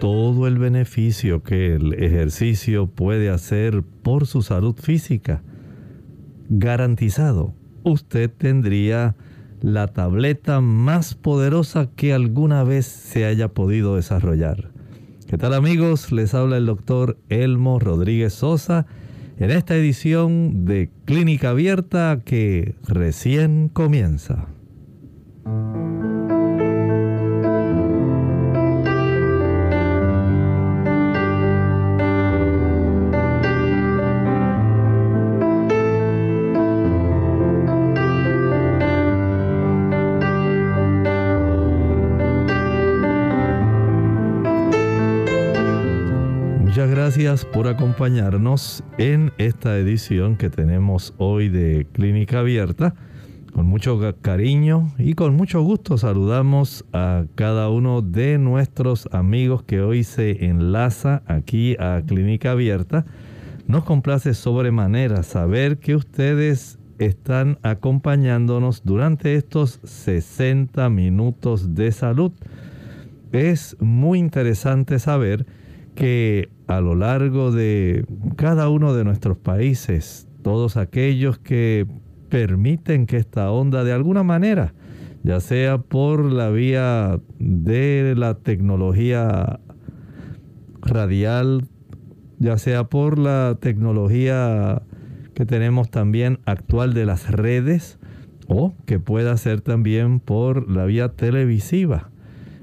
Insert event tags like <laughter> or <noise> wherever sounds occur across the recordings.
Todo el beneficio que el ejercicio puede hacer por su salud física, garantizado, usted tendría la tableta más poderosa que alguna vez se haya podido desarrollar. ¿Qué tal amigos? Les habla el doctor Elmo Rodríguez Sosa en esta edición de Clínica Abierta que recién comienza. Gracias por acompañarnos en esta edición que tenemos hoy de Clínica Abierta. Con mucho cariño y con mucho gusto saludamos a cada uno de nuestros amigos que hoy se enlaza aquí a Clínica Abierta. Nos complace sobremanera saber que ustedes están acompañándonos durante estos 60 minutos de salud. Es muy interesante saber que a lo largo de cada uno de nuestros países, todos aquellos que permiten que esta onda de alguna manera, ya sea por la vía de la tecnología radial, ya sea por la tecnología que tenemos también actual de las redes, o que pueda ser también por la vía televisiva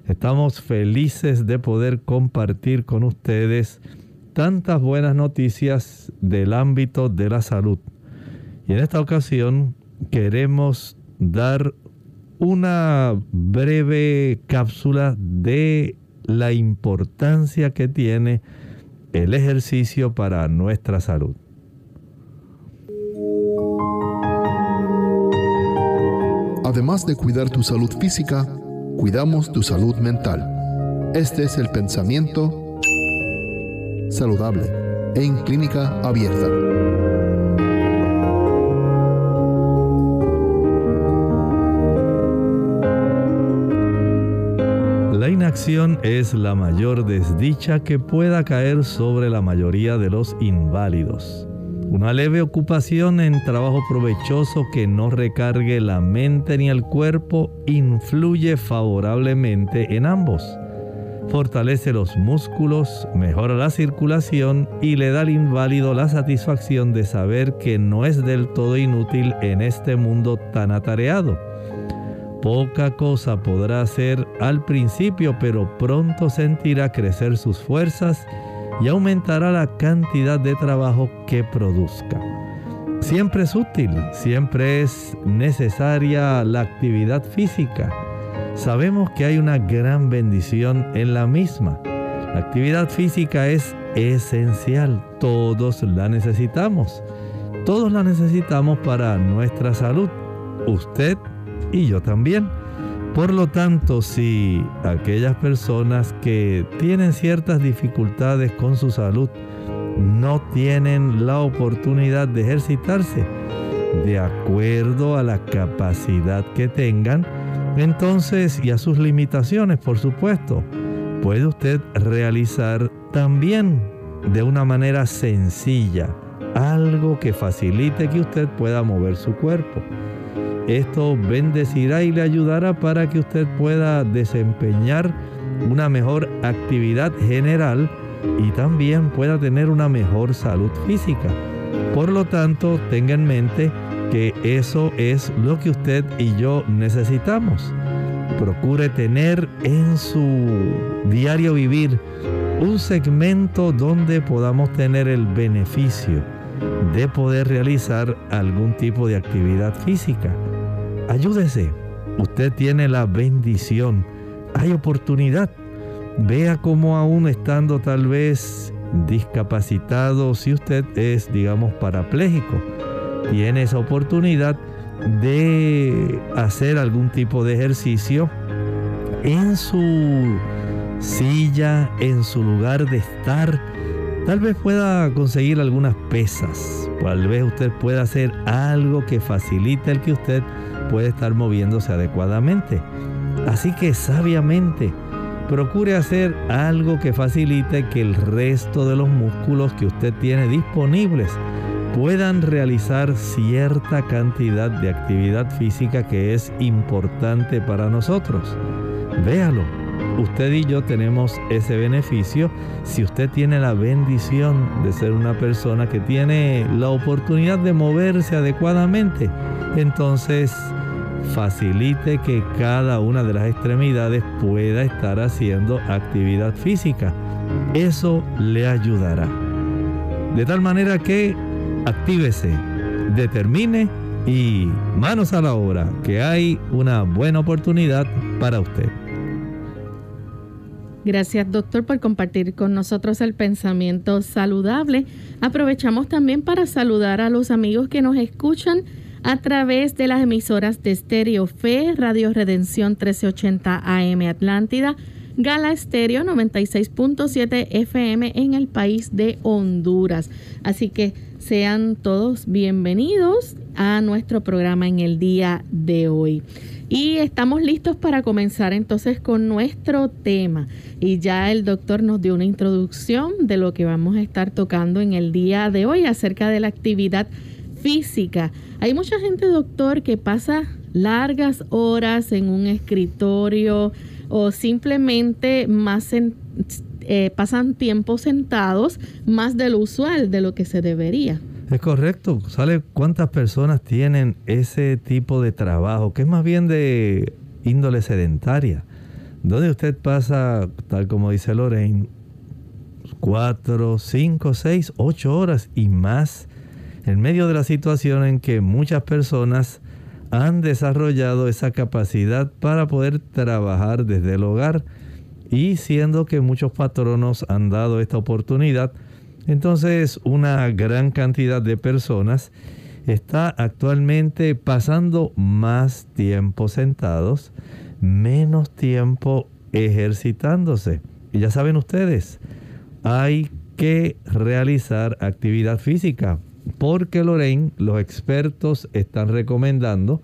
Estamos felices de poder compartir con ustedes tantas buenas noticias del ámbito de la salud. Y en esta ocasión queremos dar una breve cápsula de la importancia que tiene el ejercicio para nuestra salud. Además de cuidar tu salud física, cuidamos tu salud mental. Este es el pensamiento saludable en clínica abierta. La inacción es la mayor desdicha que pueda caer sobre la mayoría de los inválidos. Una leve ocupación en trabajo provechoso que no recargue la mente ni el cuerpo influye favorablemente en ambos. Fortalece los músculos, mejora la circulación y le da al inválido la satisfacción de saber que no es del todo inútil en este mundo tan atareado. Poca cosa podrá hacer al principio, pero pronto sentirá crecer sus fuerzas aumentará la cantidad de trabajo que produzca. Siempre es útil, siempre es necesaria la actividad física. Sabemos que hay una gran bendición en la misma. La actividad física es esencial, todos la necesitamos. Todos la necesitamos para nuestra salud, usted y yo también. Por lo tanto, si aquellas personas que tienen ciertas dificultades con su salud no tienen la oportunidad de ejercitarse de acuerdo a la capacidad que tengan, entonces, y a sus limitaciones, por supuesto, puede usted realizar también de una manera sencilla algo que facilite que usted pueda mover su cuerpo. Esto bendecirá y le ayudará para que usted pueda desempeñar una mejor actividad general y también pueda tener una mejor salud física. Por lo tanto, tenga en mente que eso es lo que usted y yo necesitamos. Procure tener en su diario vivir un segmento donde podamos tener el beneficio de poder realizar algún tipo de actividad física. Ayúdese. Usted tiene la bendición. Hay oportunidad. Vea cómo aún estando tal vez discapacitado, si usted es, digamos, parapléjico, tiene esa oportunidad de hacer algún tipo de ejercicio en su silla, en su lugar de estar. Tal vez pueda conseguir algunas pesas. Tal vez usted pueda hacer algo que facilite el que usted pueda estar moviéndose adecuadamente. Así que sabiamente, procure hacer algo que facilite que el resto de los músculos que usted tiene disponibles puedan realizar cierta cantidad de actividad física que es importante para nosotros. Véalo, usted y yo tenemos ese beneficio si usted tiene la bendición de ser una persona que tiene la oportunidad de moverse adecuadamente. Entonces, facilite que cada una de las extremidades pueda estar haciendo actividad física. Eso le ayudará. De tal manera que actívese, determine y manos a la obra, que hay una buena oportunidad para usted. Gracias doctor por compartir con nosotros el pensamiento saludable. Aprovechamos también para saludar a los amigos que nos escuchan a través de las emisoras de Stereo Fe, Radio Redención 1380 AM Atlántida, Gala Stereo 96.7 FM en el país de Honduras. Así que sean todos bienvenidos a nuestro programa en el día de hoy. Y estamos listos para comenzar entonces con nuestro tema. Y ya el doctor nos dio una introducción de lo que vamos a estar tocando en el día de hoy acerca de la actividad física. Hay mucha gente, doctor, que pasa largas horas en un escritorio o simplemente más eh, pasan tiempo sentados más de lo usual, de lo que se debería. Es correcto. ¿Sabe cuántas personas tienen ese tipo de trabajo? Que es más bien de índole sedentaria. Donde usted pasa, tal como dice Lorraine, cuatro, cinco, seis, ocho horas y más en medio de la situación en que muchas personas han desarrollado esa capacidad para poder trabajar desde el hogar y siendo que muchos patronos han dado esta oportunidad, entonces una gran cantidad de personas está actualmente pasando más tiempo sentados, menos tiempo ejercitándose. Y ya saben ustedes, hay que realizar actividad física, porque Lorraine, los expertos están recomendando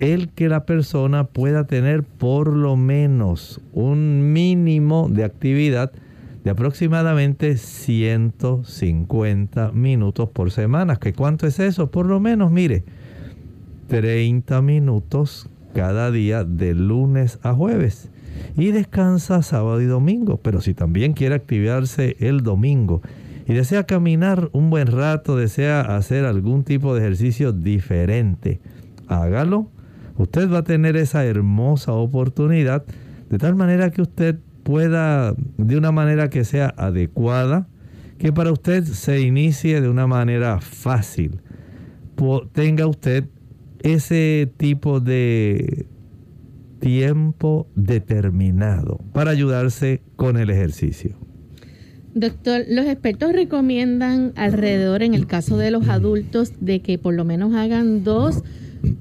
el que la persona pueda tener por lo menos un mínimo de actividad de aproximadamente 150 minutos por semana. ¿Qué cuánto es eso? Por lo menos, mire, 30 minutos cada día de lunes a jueves. Y descansa sábado y domingo. Pero si también quiere activarse el domingo y desea caminar un buen rato, desea hacer algún tipo de ejercicio diferente, hágalo. Usted va a tener esa hermosa oportunidad de tal manera que usted pueda, de una manera que sea adecuada, que para usted se inicie de una manera fácil. Tenga usted ese tipo de tiempo determinado para ayudarse con el ejercicio. Doctor, los expertos recomiendan alrededor, en el caso de los adultos, de que por lo menos hagan dos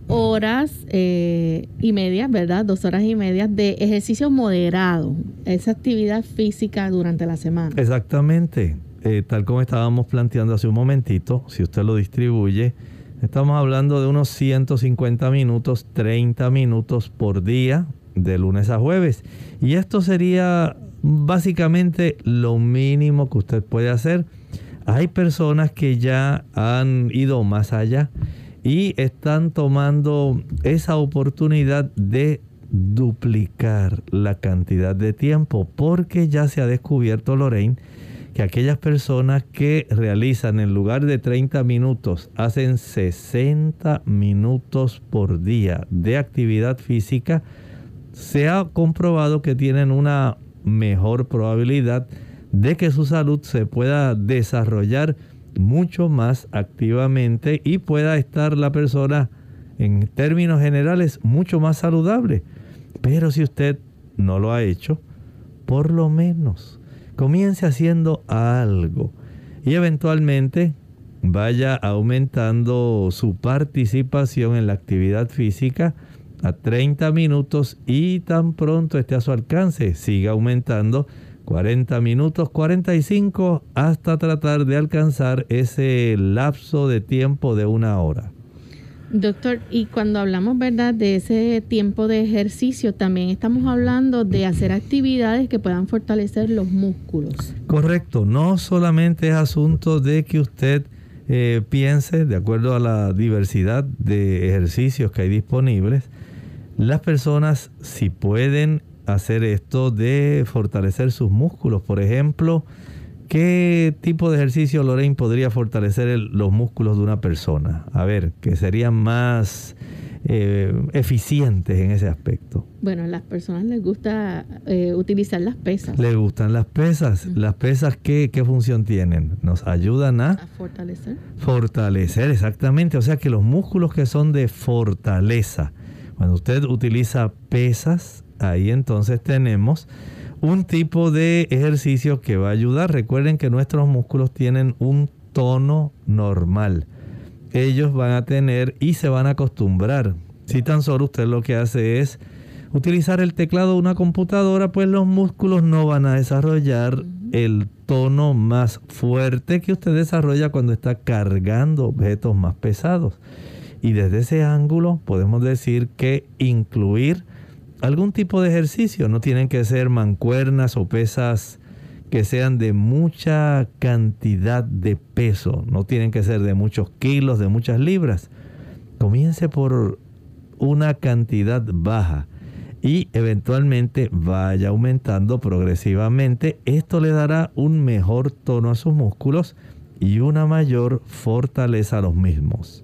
horas eh, y media, ¿verdad? Dos horas y media de ejercicio moderado, esa actividad física durante la semana. Exactamente, eh, tal como estábamos planteando hace un momentito, si usted lo distribuye, estamos hablando de unos 150 minutos, 30 minutos por día, de lunes a jueves. Y esto sería básicamente lo mínimo que usted puede hacer. Hay personas que ya han ido más allá y están tomando esa oportunidad de duplicar la cantidad de tiempo porque ya se ha descubierto, Lorraine, que aquellas personas que realizan en lugar de 30 minutos, hacen 60 minutos por día de actividad física, se ha comprobado que tienen una mejor probabilidad de que su salud se pueda desarrollar mucho más activamente y pueda estar la persona en términos generales mucho más saludable. Pero si usted no lo ha hecho, por lo menos comience haciendo algo y eventualmente vaya aumentando su participación en la actividad física a 30 minutos y tan pronto esté a su alcance, siga aumentando 40 minutos, 45 hasta tratar de alcanzar ese lapso de tiempo de una hora. Doctor, y cuando hablamos, ¿verdad?, de ese tiempo de ejercicio, también estamos hablando de hacer actividades que puedan fortalecer los músculos. Correcto, no solamente es asunto de que usted eh, piense, de acuerdo a la diversidad de ejercicios que hay disponibles, las personas si pueden hacer esto de fortalecer sus músculos, por ejemplo, ¿Qué tipo de ejercicio, Lorraine, podría fortalecer los músculos de una persona? A ver, que serían más eh, eficientes en ese aspecto. Bueno, a las personas les gusta eh, utilizar las pesas. Les gustan las pesas. ¿Las pesas ¿qué, qué función tienen? Nos ayudan a... A fortalecer. Fortalecer, exactamente. O sea que los músculos que son de fortaleza, cuando usted utiliza pesas, ahí entonces tenemos un tipo de ejercicio que va a ayudar. Recuerden que nuestros músculos tienen un tono normal. Ellos van a tener y se van a acostumbrar. Si tan solo usted lo que hace es utilizar el teclado de una computadora, pues los músculos no van a desarrollar el tono más fuerte que usted desarrolla cuando está cargando objetos más pesados. Y desde ese ángulo podemos decir que incluir algún tipo de ejercicio. No tienen que ser mancuernas o pesas que sean de mucha cantidad de peso. No tienen que ser de muchos kilos, de muchas libras. Comience por una cantidad baja y eventualmente vaya aumentando progresivamente. Esto le dará un mejor tono a sus músculos y una mayor fortaleza a los mismos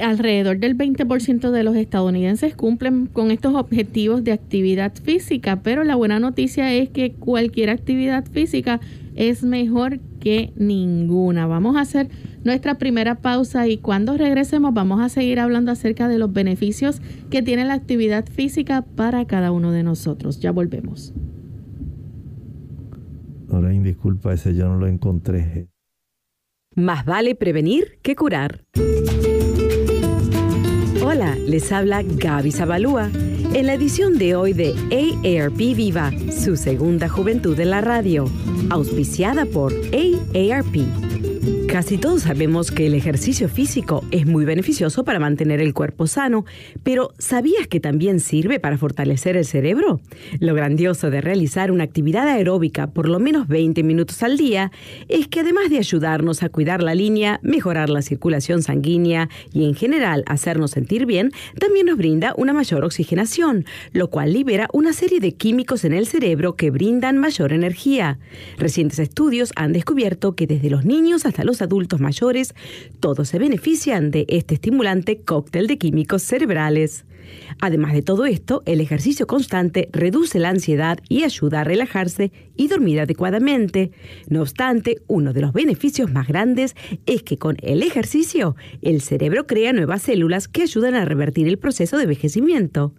alrededor del 20% de los estadounidenses cumplen con estos objetivos de actividad física, pero la buena noticia es que cualquier actividad física es mejor que ninguna. Vamos a hacer nuestra primera pausa y cuando regresemos vamos a seguir hablando acerca de los beneficios que tiene la actividad física para cada uno de nosotros. Ya volvemos. Ahora, disculpa, ese yo no lo encontré. Más vale prevenir que curar. Hola, les habla Gaby Zabalúa en la edición de hoy de AARP Viva, su segunda juventud en la radio, auspiciada por AARP. Casi todos sabemos que el ejercicio físico es muy beneficioso para mantener el cuerpo sano, pero ¿sabías que también sirve para fortalecer el cerebro? Lo grandioso de realizar una actividad aeróbica por lo menos 20 minutos al día es que además de ayudarnos a cuidar la línea, mejorar la circulación sanguínea y en general hacernos sentir bien, también nos brinda una mayor oxigenación, lo cual libera una serie de químicos en el cerebro que brindan mayor energía. Recientes estudios han descubierto que desde los niños hasta los adultos mayores, todos se benefician de este estimulante cóctel de químicos cerebrales. Además de todo esto, el ejercicio constante reduce la ansiedad y ayuda a relajarse y dormir adecuadamente. No obstante, uno de los beneficios más grandes es que con el ejercicio, el cerebro crea nuevas células que ayudan a revertir el proceso de envejecimiento.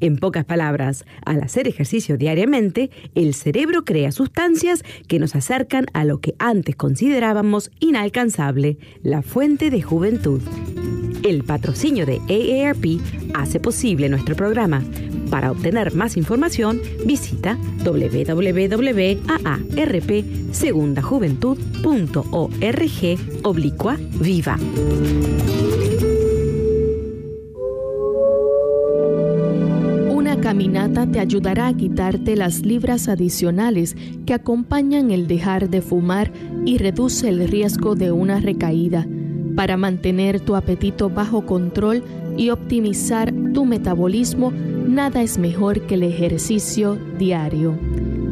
En pocas palabras, al hacer ejercicio diariamente, el cerebro crea sustancias que nos acercan a lo que antes considerábamos inalcanzable, la fuente de juventud. El patrocinio de AARP hace posible nuestro programa. Para obtener más información, visita www.aarpsegundajuventud.org oblicua viva. Te ayudará a quitarte las libras adicionales que acompañan el dejar de fumar y reduce el riesgo de una recaída Para mantener tu apetito bajo control y optimizar tu metabolismo, nada es mejor que el ejercicio diario.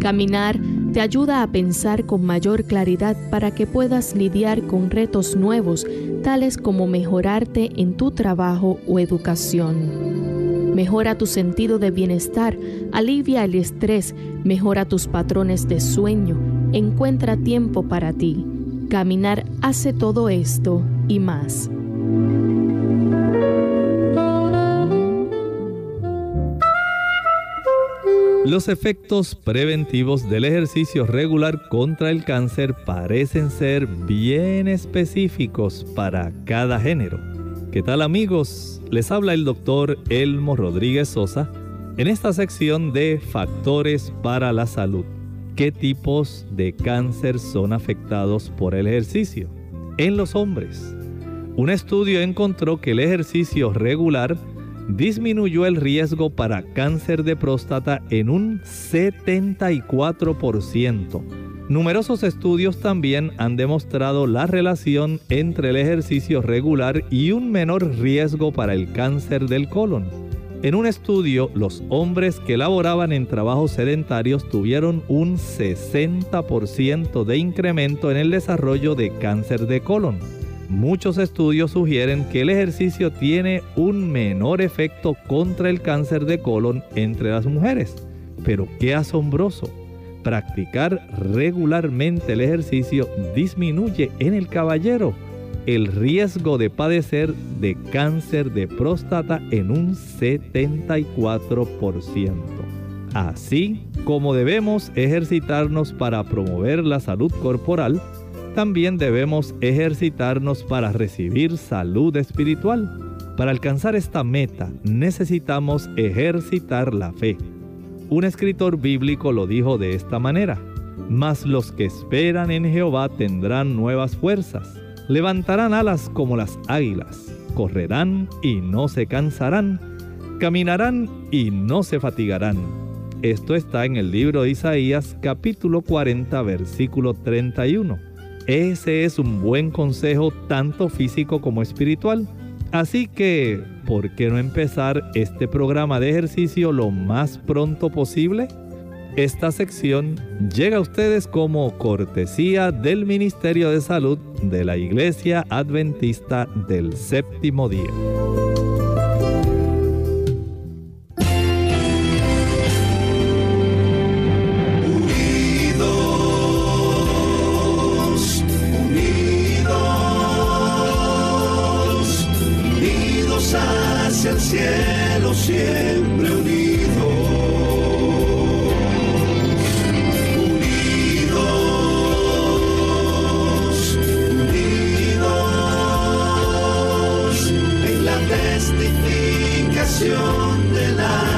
Caminar te ayuda a pensar con mayor claridad para que puedas lidiar con retos nuevos, tales como mejorarte en tu trabajo o educación. Mejora tu sentido de bienestar, alivia el estrés, mejora tus patrones de sueño, encuentra tiempo para ti. Caminar hace todo esto y más. Los efectos preventivos del ejercicio regular contra el cáncer parecen ser bien específicos para cada género. ¿Qué tal amigos? Les habla el doctor Elmo Rodríguez Sosa en esta sección de Factores para la Salud. ¿Qué tipos de cáncer son afectados por el ejercicio? En los hombres. Un estudio encontró que el ejercicio regular disminuyó el riesgo para cáncer de próstata en un 74%. Numerosos estudios también han demostrado la relación entre el ejercicio regular y un menor riesgo para el cáncer del colon. En un estudio, los hombres que laboraban en trabajos sedentarios tuvieron un 60% de incremento en el desarrollo de cáncer de colon Muchos estudios sugieren que el ejercicio tiene un menor efecto contra el cáncer de colon entre las mujeres. Pero qué asombroso. Practicar regularmente el ejercicio disminuye en el caballero el riesgo de padecer de cáncer de próstata en un 74%. Así como debemos ejercitarnos para promover la salud corporal, también debemos ejercitarnos para recibir salud espiritual. Para alcanzar esta meta necesitamos ejercitar la fe. Un escritor bíblico lo dijo de esta manera, mas los que esperan en Jehová tendrán nuevas fuerzas, levantarán alas como las águilas, correrán y no se cansarán, caminarán y no se fatigarán. Esto está en el libro de Isaías capítulo 40 versículo 31. Ese es un buen consejo tanto físico como espiritual. Así que, ¿por qué no empezar este programa de ejercicio lo más pronto posible? Esta sección llega a ustedes como cortesía del Ministerio de Salud de la Iglesia Adventista del Séptimo Día. Estamos de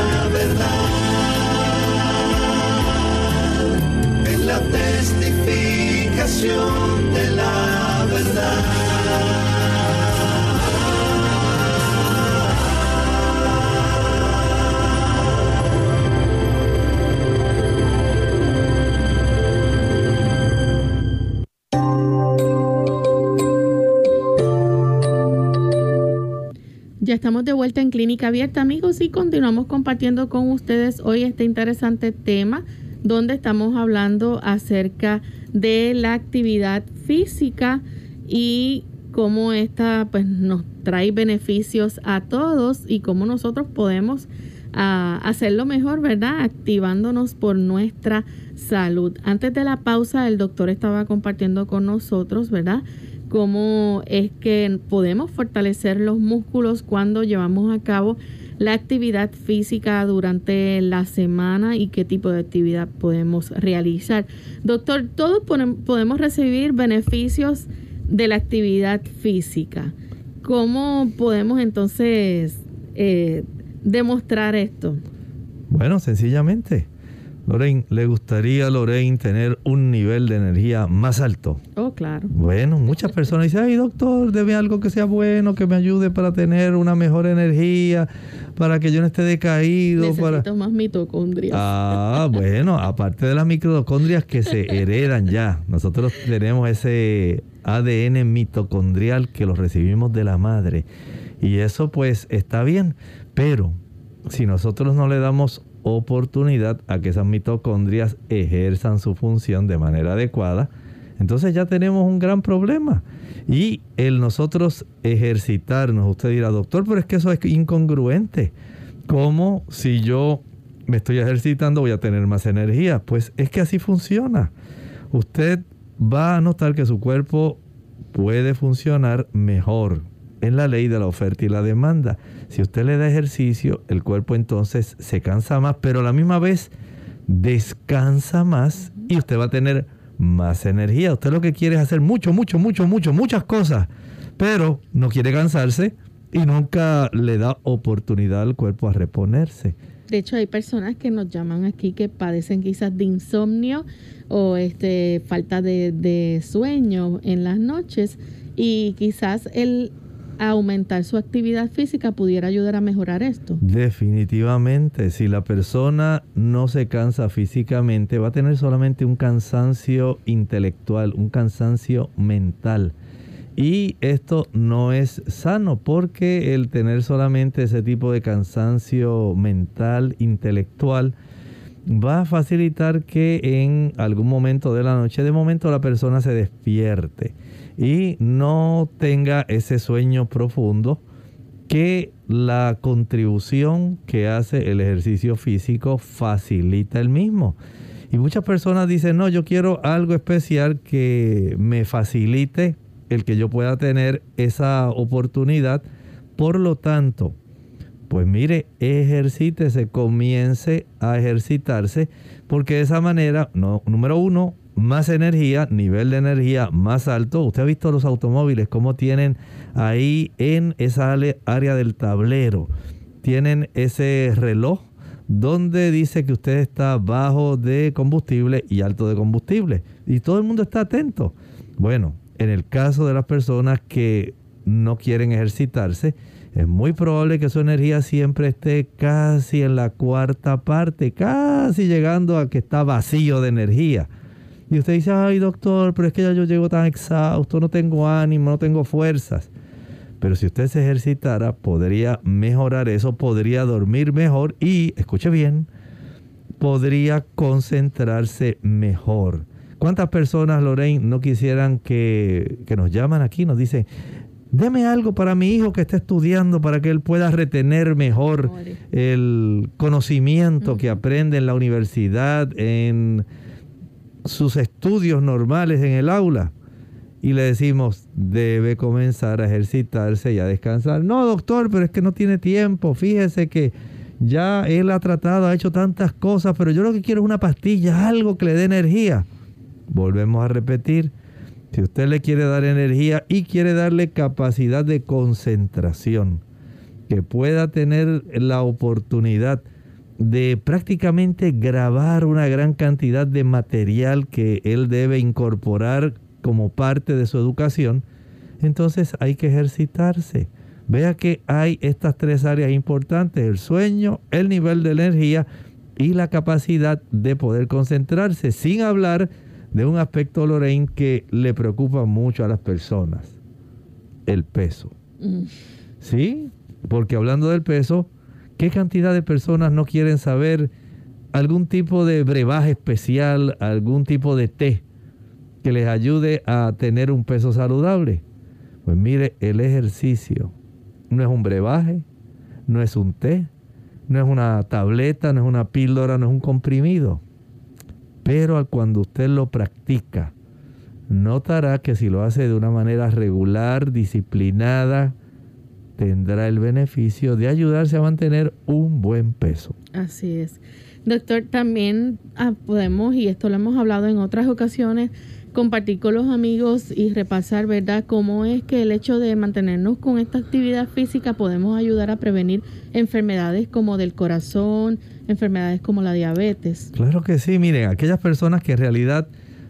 en Clínica Abierta, amigos, y continuamos compartiendo con ustedes hoy este interesante tema donde estamos hablando acerca de la actividad física y cómo esta pues nos trae beneficios a todos y cómo nosotros podemos ah, hacerlo mejor, ¿verdad? Activándonos por nuestra salud. Antes de la pausa, el doctor estaba compartiendo con nosotros, ¿verdad? Cómo es que podemos fortalecer los músculos cuando llevamos a cabo la actividad física durante la semana y qué tipo de actividad podemos realizar. Doctor, todos podemos recibir beneficios de la actividad física. ¿Cómo podemos entonces eh, demostrar esto? Bueno, sencillamente. Lorraine, ¿le gustaría a Lorraine tener un nivel de energía más alto? Ok, claro. Bueno, muchas personas dicen, ay doctor, debe algo que sea bueno, que me ayude para tener una mejor energía, para que yo no esté decaído. Necesito para... más mitocondrias. Ah, bueno, aparte de las mitocondrias que se <laughs> heredan ya, nosotros tenemos ese ADN mitocondrial que lo recibimos de la madre. Y eso pues está bien, pero si nosotros no le damos oportunidad a que esas mitocondrias ejerzan su función de manera adecuada, entonces ya tenemos un gran problema. Y el nosotros ejercitarnos, usted dirá, doctor, pero es que eso es incongruente. ¿Cómo si yo me estoy ejercitando voy a tener más energía? Pues es que así funciona. Usted va a notar que su cuerpo puede funcionar mejor en la ley de la oferta y la demanda. Si usted le da ejercicio, el cuerpo entonces se cansa más, pero a la misma vez descansa más y usted va a tener más energía. Usted lo que quiere es hacer mucho, mucho, mucho, mucho, muchas cosas, pero no quiere cansarse y nunca le da oportunidad al cuerpo a reponerse. De hecho, hay personas que nos llaman aquí que padecen quizás de insomnio o este, falta de, de sueño en las noches y quizás el aumentar su actividad física pudiera ayudar a mejorar esto. Definitivamente, si la persona no se cansa físicamente, va a tener solamente un cansancio intelectual, un cansancio mental. Y esto no es sano porque el tener solamente ese tipo de cansancio mental, intelectual, va a facilitar que en algún momento de la noche, de momento la persona se despierte y no tenga ese sueño profundo que la contribución que hace el ejercicio físico facilita el mismo. Y muchas personas dicen, no, yo quiero algo especial que me facilite el que yo pueda tener esa oportunidad. Por lo tanto, pues mire, ejercítese, comience a ejercitarse, porque de esa manera, no, número uno, más energía, nivel de energía más alto. Usted ha visto los automóviles, cómo tienen ahí en esa área del tablero, tienen ese reloj donde dice que usted está bajo de combustible y alto de combustible. Y todo el mundo está atento. Bueno, en el caso de las personas que no quieren ejercitarse, es muy probable que su energía siempre esté casi en la cuarta parte, casi llegando a que está vacío de energía. Y usted dice, ay doctor, pero es que ya yo llego tan exhausto, no tengo ánimo, no tengo fuerzas. Pero si usted se ejercitara, podría mejorar eso, podría dormir mejor y, escuche bien, podría concentrarse mejor. ¿Cuántas personas, Lorraine, no quisieran que, que nos llaman aquí? Nos dicen, deme algo para mi hijo que está estudiando para que él pueda retener mejor el conocimiento que aprende en la universidad, en sus estudios normales en el aula y le decimos, debe comenzar a ejercitarse y a descansar. No, doctor, pero es que no tiene tiempo. Fíjese que ya él ha tratado, ha hecho tantas cosas, pero yo lo que quiero es una pastilla, algo que le dé energía. Volvemos a repetir, si usted le quiere dar energía y quiere darle capacidad de concentración, que pueda tener la oportunidad de prácticamente grabar una gran cantidad de material que él debe incorporar como parte de su educación, entonces hay que ejercitarse. Vea que hay estas tres áreas importantes, el sueño, el nivel de energía y la capacidad de poder concentrarse, sin hablar de un aspecto, Lorraine, que le preocupa mucho a las personas, el peso. Mm. ¿Sí? Porque hablando del peso, ¿Qué cantidad de personas no quieren saber algún tipo de brebaje especial, algún tipo de té que les ayude a tener un peso saludable? Pues mire, el ejercicio no es un brebaje, no es un té, no es una tableta, no es una píldora, no es un comprimido. Pero cuando usted lo practica, notará que si lo hace de una manera regular, disciplinada, tendrá el beneficio de ayudarse a mantener un buen peso. Así es. Doctor, también ah, podemos, y esto lo hemos hablado en otras ocasiones, compartir con los amigos y repasar, ¿verdad?, cómo es que el hecho de mantenernos con esta actividad física podemos ayudar a prevenir enfermedades como del corazón, enfermedades como la diabetes. Claro que sí, miren, aquellas personas que en realidad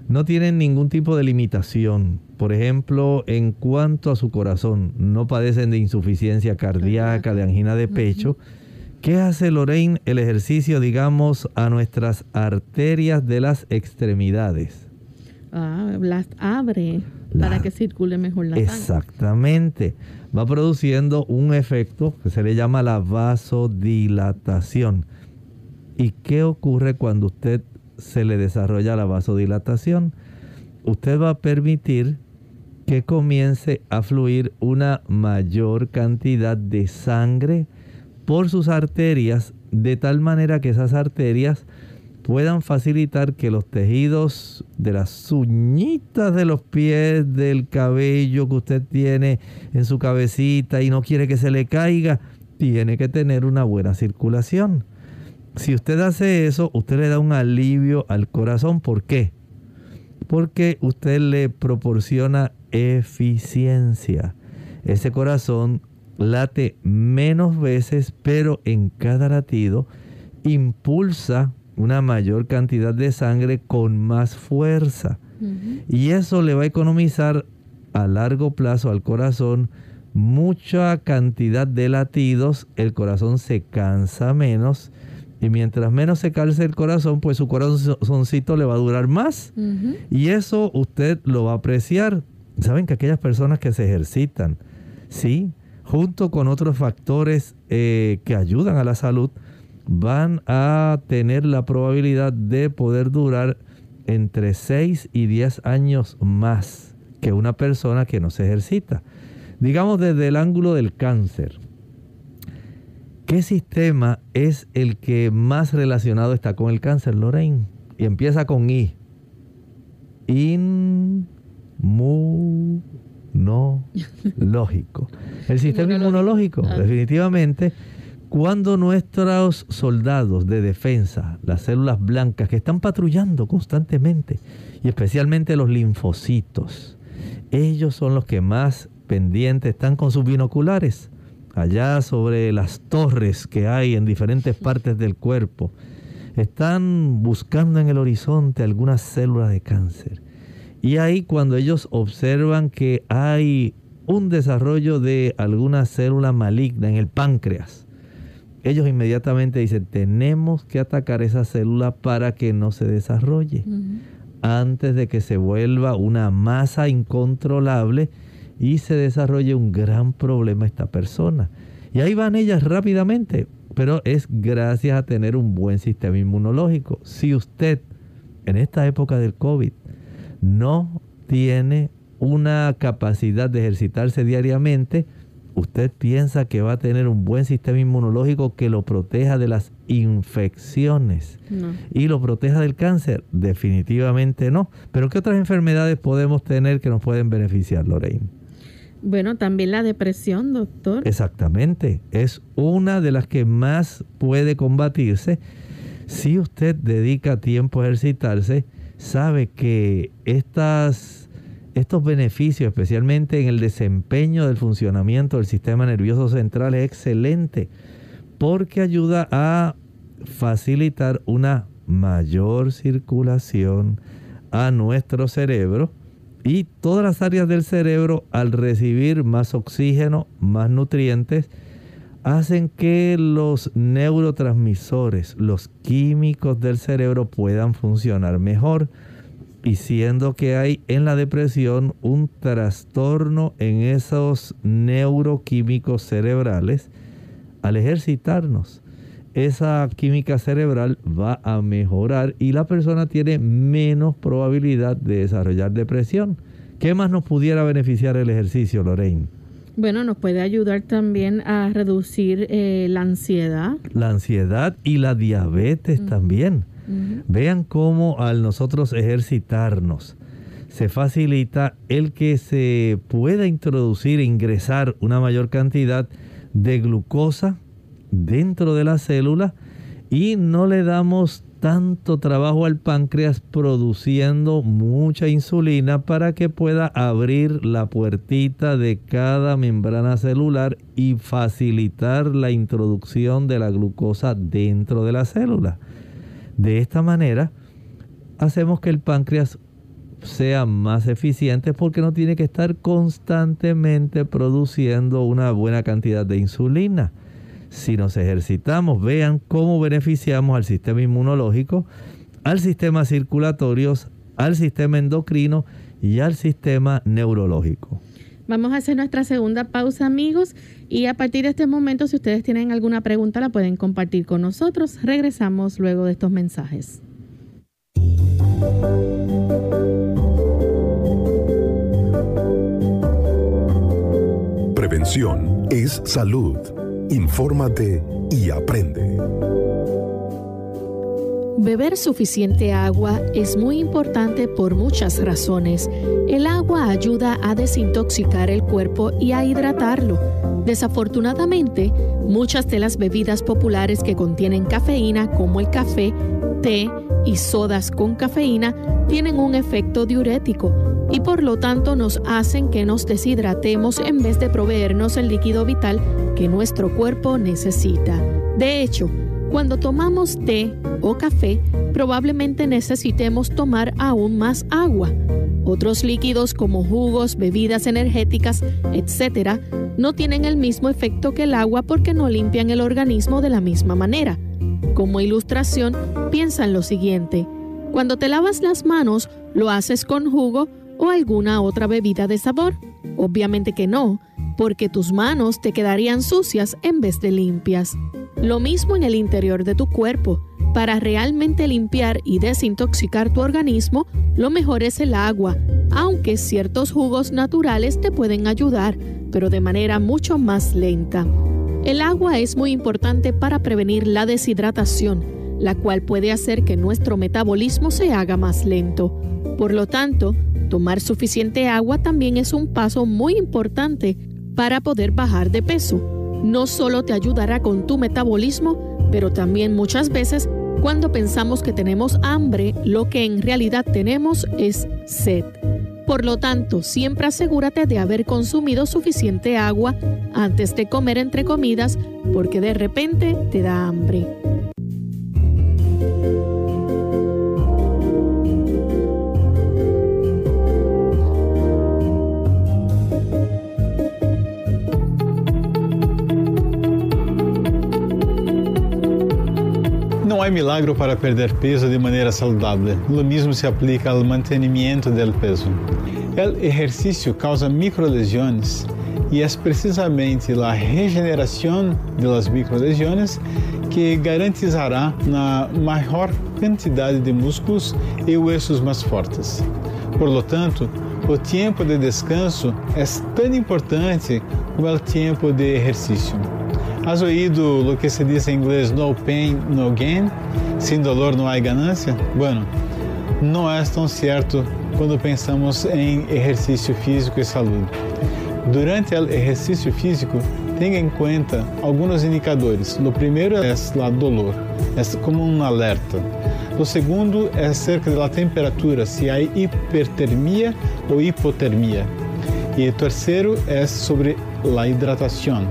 no tienen ningún tipo de limitación. Por ejemplo, en cuanto a su corazón, no padecen de insuficiencia cardíaca, de angina de pecho. ¿Qué hace Lorraine el ejercicio, digamos, a nuestras arterias de las extremidades? Ah, las abre para que circule mejor la sangre. Exactamente. Va produciendo un efecto que se le llama la vasodilatación. ¿Y qué ocurre cuando usted se le desarrolla la vasodilatación? Usted va a permitir que comience a fluir una mayor cantidad de sangre por sus arterias, de tal manera que esas arterias puedan facilitar que los tejidos de las uñitas de los pies, del cabello que usted tiene en su cabecita y no quiere que se le caiga, tiene que tener una buena circulación. Si usted hace eso, usted le da un alivio al corazón. ¿Por qué? Porque usted le proporciona eficiencia. Ese corazón late menos veces, pero en cada latido impulsa una mayor cantidad de sangre con más fuerza. Y eso le va a economizar a largo plazo al corazón mucha cantidad de latidos, el corazón se cansa menos y mientras menos se calce el corazón, pues su corazoncito le va a durar más. Y eso usted lo va a apreciar. Saben que aquellas personas que se ejercitan, sí, junto con otros factores eh, que ayudan a la salud, van a tener la probabilidad de poder durar entre 6 y 10 años más que una persona que no se ejercita. Digamos desde el ángulo del cáncer. ¿Qué sistema es el que más relacionado está con el cáncer, Lorraine? Y empieza con I. Inmunológico. El sistema inmunológico, ah. definitivamente cuando nuestros soldados de defensa, las células blancas que están patrullando constantemente, y especialmente los linfocitos, ellos son los que más pendientes están con sus binoculares, allá sobre las torres que hay en diferentes partes del cuerpo. Están buscando en el horizonte algunas células de cáncer. Y ahí cuando ellos observan que hay un desarrollo de alguna célula maligna en el páncreas, ellos inmediatamente dicen, tenemos que atacar esa célula para que no se desarrolle, antes de que se vuelva una masa incontrolable y se desarrolle un gran problema esta persona. Y ahí van ellas rápidamente, pero es gracias a tener un buen sistema inmunológico. Si usted en esta época del COVID no tiene una capacidad de ejercitarse diariamente, usted piensa que va a tener un buen sistema inmunológico que lo proteja de las infecciones y lo proteja del cáncer? Definitivamente no. Pero ¿qué otras enfermedades podemos tener que nos pueden beneficiar, Lorraine? Bueno, también la depresión, doctor. Exactamente. Es una de las que más puede combatirse. Si usted dedica tiempo a ejercitarse, sabe que estas estos beneficios, especialmente en el desempeño del funcionamiento del sistema nervioso central, es excelente porque ayuda a facilitar una mayor circulación a nuestro cerebro y todas las áreas del cerebro al recibir más oxígeno, más nutrientes, hacen que los neurotransmisores, los químicos del cerebro puedan funcionar mejor y siendo que hay en la depresión un trastorno en esos neuroquímicos cerebrales, al ejercitarnos, esa química cerebral va a mejorar y la persona tiene menos probabilidad de desarrollar depresión. ¿Qué más nos pudiera beneficiar el ejercicio, Lorraine? Bueno, nos puede ayudar también a reducir eh, la ansiedad. La ansiedad y la diabetes también Vean cómo al nosotros ejercitarnos se facilita el que se pueda introducir, ingresar una mayor cantidad de glucosa dentro de la célula y no le damos tanto trabajo al páncreas produciendo mucha insulina para que pueda abrir la puertita de cada membrana celular y facilitar la introducción de la glucosa dentro de la célula. De esta manera, hacemos que el páncreas sea más eficiente porque no tiene que estar constantemente produciendo una buena cantidad de insulina. Si nos ejercitamos, vean cómo beneficiamos al sistema inmunológico, al sistema circulatorio, al sistema endocrino y al sistema neurológico. Vamos a hacer nuestra segunda pausa, amigos, y a partir de este momento, si ustedes tienen alguna pregunta, la pueden compartir con nosotros. Regresamos luego de estos mensajes. Prevención es salud. Infórmate y aprende. Beber suficiente agua es muy importante por muchas razones. El agua ayuda a desintoxicar el cuerpo y a hidratarlo. Desafortunadamente, muchas de las bebidas populares que contienen cafeína, como el café, té y sodas con cafeína, tienen un efecto diurético y por lo tanto nos hacen que nos deshidratemos en vez de proveernos el líquido vital que nuestro cuerpo necesita. De hecho, cuando tomamos té o café, probablemente necesitemos tomar aún más agua. Otros líquidos como jugos, bebidas energéticas, etc., no tienen el mismo efecto que el agua porque no limpian el organismo de la misma manera. Como ilustración, piensa en lo siguiente. Cuando te lavas las manos, ¿lo haces con jugo o alguna otra bebida de sabor? Obviamente que no, porque tus manos te quedarían sucias en vez de limpias. Lo mismo en el interior de tu cuerpo. Para realmente limpiar y desintoxicar tu organismo, lo mejor es el agua, aunque ciertos jugos naturales te pueden ayudar, pero de manera mucho más lenta. El agua es muy importante para prevenir la deshidratación, la cual puede hacer que nuestro metabolismo se haga más lento. Por lo tanto, tomar suficiente agua también es un paso muy importante para poder bajar de peso no solo te ayudará con tu metabolismo, pero también muchas veces cuando pensamos que tenemos hambre, lo que en realidad tenemos es sed. Por lo tanto, siempre asegúrate de haber consumido suficiente agua antes de comer entre comidas porque de repente te da hambre. Hay milagro para perder peso de manera saludable. Lo mismo se aplica al mantenimiento del peso. El ejercicio causa microlesiones y es precisamente la regeneración de las microlesiones que garantizará una maior quantidade de músculos e huesos mais fortes. Por lo tanto, o tempo de descanso é tão importante como o tempo de exercício. ¿Has oído lo que se dice en inglés no pain, no gain? Sin dolor no hay ganancia? Bueno, não é tão certo quando pensamos em exercício físico e saúde. Durante o exercício físico, tenha em conta alguns indicadores. O primeiro é o dolor, é como um alerta. O segundo é acerca da temperatura, se há hipertermia ou hipotermia. E o terceiro é sobre a hidratação.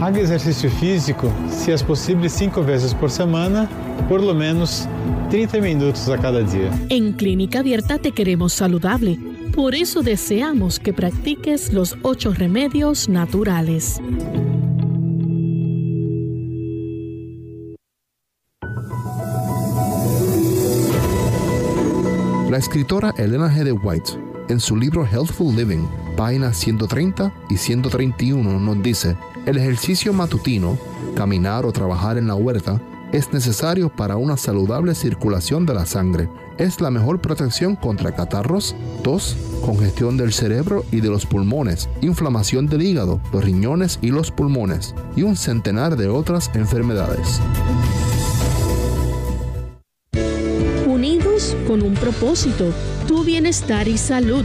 Haga exercício físico, se é possível, cinco vezes por semana, por lo menos 30 minutos a cada dia. Em Clínica Abierta te queremos saludable. Por eso deseamos que practiques los ocho remedios naturales. La escritora Elena G. de White, en su libro Healthful Living, páginas 130 y 131, nos dice, el ejercicio matutino, caminar o trabajar en la huerta, es necesario para una saludable circulación de la sangre. Es la mejor protección contra catarros, tos, congestión del cerebro y de los pulmones, inflamación del hígado, los riñones y los pulmones, y un centenar de otras enfermedades. Unidos con un propósito, tu bienestar y salud.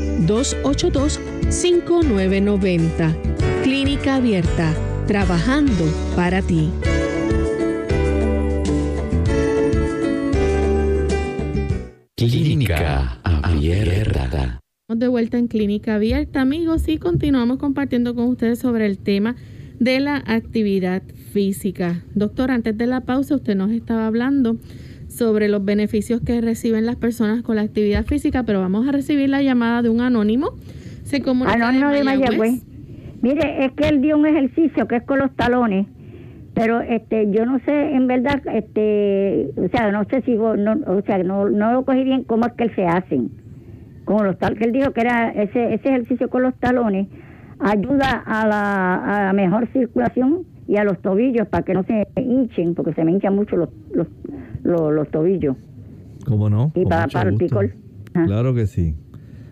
282-5990. Clínica Abierta, trabajando para ti. Clínica Abierta. De vuelta en Clínica Abierta, amigos, y continuamos compartiendo con ustedes sobre el tema de la actividad física. Doctor, antes de la pausa usted nos estaba hablando sobre los beneficios que reciben las personas con la actividad física, pero vamos a recibir la llamada de un anónimo. Se comunica anónimo de Mayagüez. Mire, es que él dio un ejercicio que es con los talones, pero este yo no sé en verdad este o sea no sé si no, o sea no, no lo cogí bien cómo es que él se hacen como los tal que él dijo que era ese ese ejercicio con los talones ayuda a la, a la mejor circulación y a los tobillos para que no se hinchen porque se me hinchan mucho los, los, los, tobillos. Cómo no y para, para el picor claro que sí.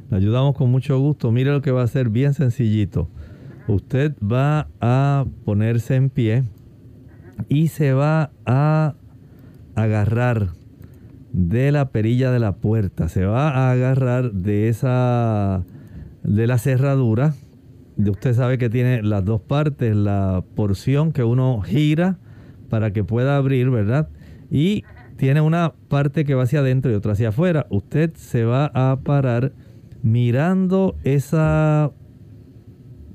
Le ayudamos con mucho gusto. Mire lo que va a ser bien sencillito. Usted va a ponerse en pie y se va a agarrar de la perilla de la puerta, se va a agarrar de esa de la cerradura. Usted sabe que tiene las dos partes, la porción que uno gira para que pueda abrir, ¿verdad? Y tiene una parte que va hacia adentro y otra hacia afuera. Usted se va a parar mirando esa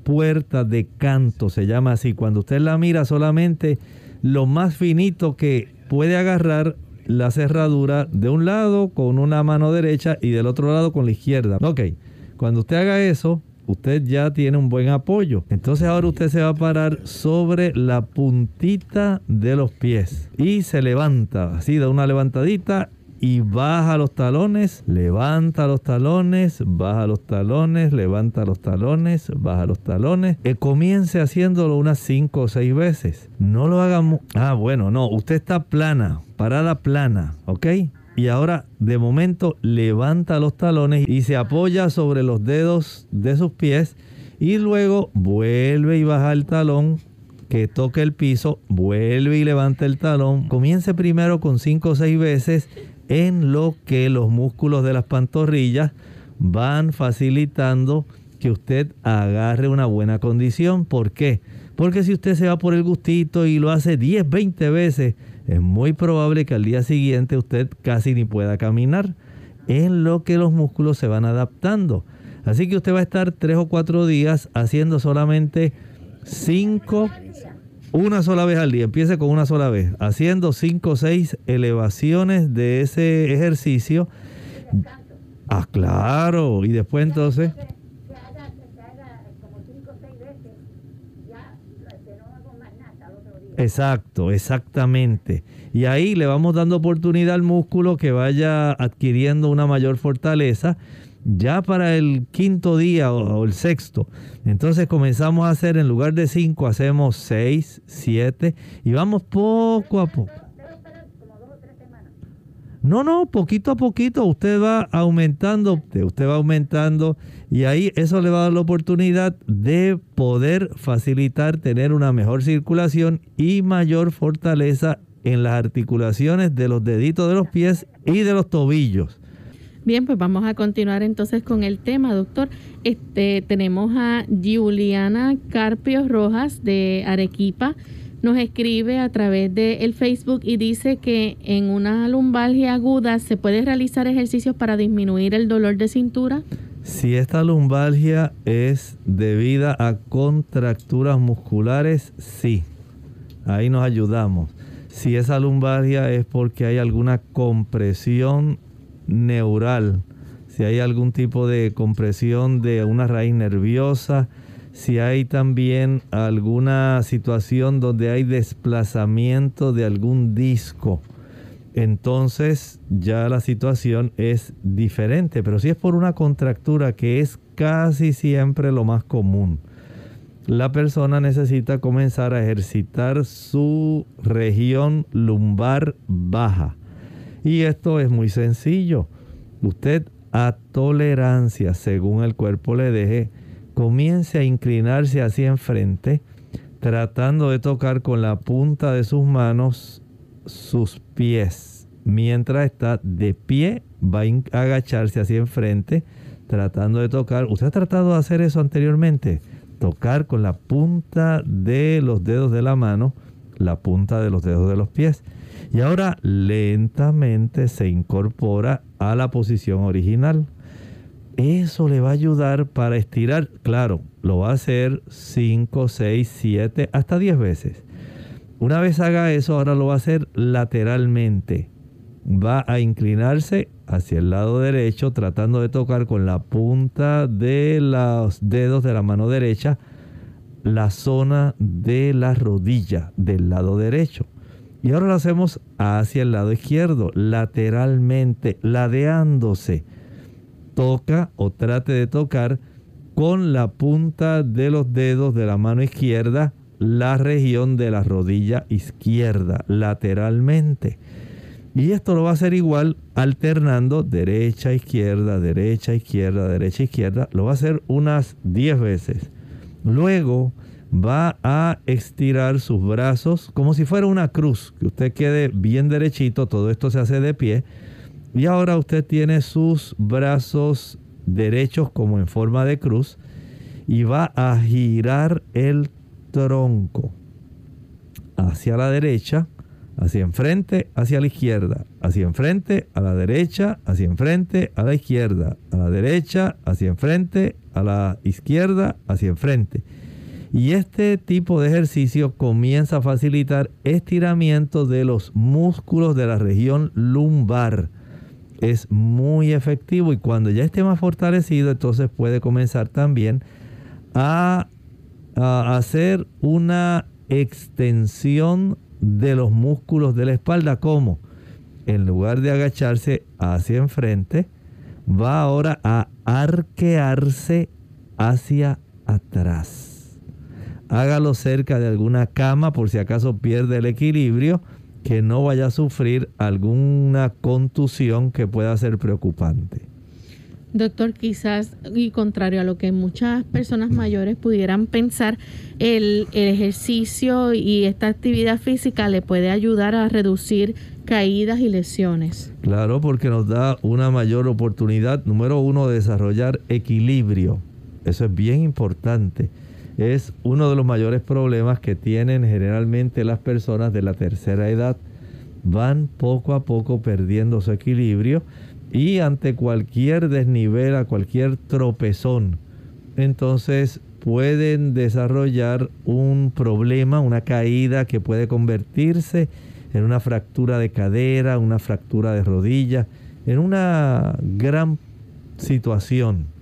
puerta de canto, se llama así. Cuando usted la mira solamente lo más finito que puede agarrar la cerradura de un lado con una mano derecha y del otro lado con la izquierda. Ok, cuando usted haga eso, usted ya tiene un buen apoyo. Entonces ahora usted se va a parar sobre la puntita de los pies y se levanta, así da una levantadita y baja los talones, levanta los talones, baja los talones, levanta los talones, baja los talones. Que comience haciéndolo unas 5 o 6 veces. No lo hagamos. Ah, bueno, no, usted está plana, parada plana, ¿ok? Y ahora de momento levanta los talones y se apoya sobre los dedos de sus pies y luego vuelve y baja el talón que toque el piso, vuelve y levanta el talón. Comience primero con 5 o 6 veces en lo que los músculos de las pantorrillas van facilitando que usted agarre una buena condición. ¿Por qué? Porque si usted se va por el gustito y lo hace 10, 20 veces, es muy probable que al día siguiente usted casi ni pueda caminar, en lo que los músculos se van adaptando. Así que usted va a estar 3 o 4 días haciendo solamente 5 una sola vez al día, empiece con una sola vez, haciendo 5 o 6 elevaciones de ese ejercicio. Ah, claro, y después entonces... Exacto, exactamente. Y ahí le vamos dando oportunidad al músculo que vaya adquiriendo una mayor fortaleza ya para el quinto día o, el sexto, entonces comenzamos a hacer, en lugar de cinco, hacemos seis, siete y vamos poco a poco. No, no, poquito a poquito usted va aumentando, usted va aumentando y ahí eso le va a dar la oportunidad de poder facilitar tener una mejor circulación y mayor fortaleza en las articulaciones de los deditos de los pies y de los tobillos. Bien, pues vamos a continuar entonces con el tema, doctor. Este, tenemos a Juliana Carpio Rojas de Arequipa. Nos escribe a través del el Facebook y dice que en una lumbalgia aguda se puede realizar ejercicios para disminuir el dolor de cintura. Si esta lumbalgia es debida a contracturas musculares, sí. Ahí nos ayudamos. Si esa lumbalgia es porque hay alguna compresión neural, si hay algún tipo de compresión de una raíz nerviosa, si hay también alguna situación donde hay desplazamiento de algún disco, entonces ya la situación es diferente. Pero si es por una contractura que es casi siempre lo más común, la persona necesita comenzar a ejercitar su región lumbar baja y esto es muy sencillo. Usted a tolerancia, según el cuerpo le deje, comience a inclinarse hacia enfrente, tratando de tocar con la punta de sus manos sus pies, mientras está de pie va a agacharse hacia enfrente tratando de tocar. ¿Usted ha tratado de hacer eso anteriormente? Tocar con la punta de los dedos de la mano, la punta de los dedos de los pies. Y ahora lentamente se incorpora a la posición original. Eso le va a ayudar para estirar. Claro, lo va a hacer 5, 6, 7, hasta 10 veces. Una vez haga eso, ahora lo va a hacer lateralmente. Va a inclinarse hacia el lado derecho tratando de tocar con la punta de los dedos de la mano derecha la zona de la rodilla del lado derecho. Y ahora lo hacemos hacia el lado izquierdo, lateralmente, ladeándose. Toca o trate de tocar con la punta de los dedos de la mano izquierda la región de la rodilla izquierda lateralmente. Y esto lo va a hacer igual alternando derecha, izquierda, derecha, izquierda, derecha, izquierda. Lo va a hacer unas 10 veces. Luego va a estirar sus brazos como si fuera una cruz, que usted quede bien derechito, todo esto se hace de pie. Y ahora usted tiene sus brazos derechos como en forma de cruz y va a girar el tronco hacia la derecha, hacia enfrente, hacia la izquierda, hacia enfrente, a la derecha, hacia enfrente, a la izquierda, a la derecha, hacia enfrente, a la izquierda, hacia enfrente. Y este tipo de ejercicio comienza a facilitar estiramiento de los músculos de la región lumbar. Es muy efectivo y cuando ya esté más fortalecido, entonces puede comenzar también a hacer una extensión de los músculos de la espalda. como En lugar de agacharse hacia enfrente, va ahora a arquearse hacia atrás. Hágalo cerca de alguna cama por si acaso pierde el equilibrio, que no vaya a sufrir alguna contusión que pueda ser preocupante. Doctor, quizás, y contrario a lo que muchas personas mayores pudieran pensar, el, ejercicio y esta actividad física le puede ayudar a reducir caídas y lesiones. Claro, porque nos da una mayor oportunidad, número uno, de desarrollar equilibrio. Eso es bien importante. Es uno de los mayores problemas que tienen generalmente las personas de la tercera edad. Van poco a poco perdiendo su equilibrio y ante cualquier desnivel, a cualquier tropezón, entonces pueden desarrollar un problema, una caída que puede convertirse en una fractura de cadera, una fractura de rodilla, en una gran situación.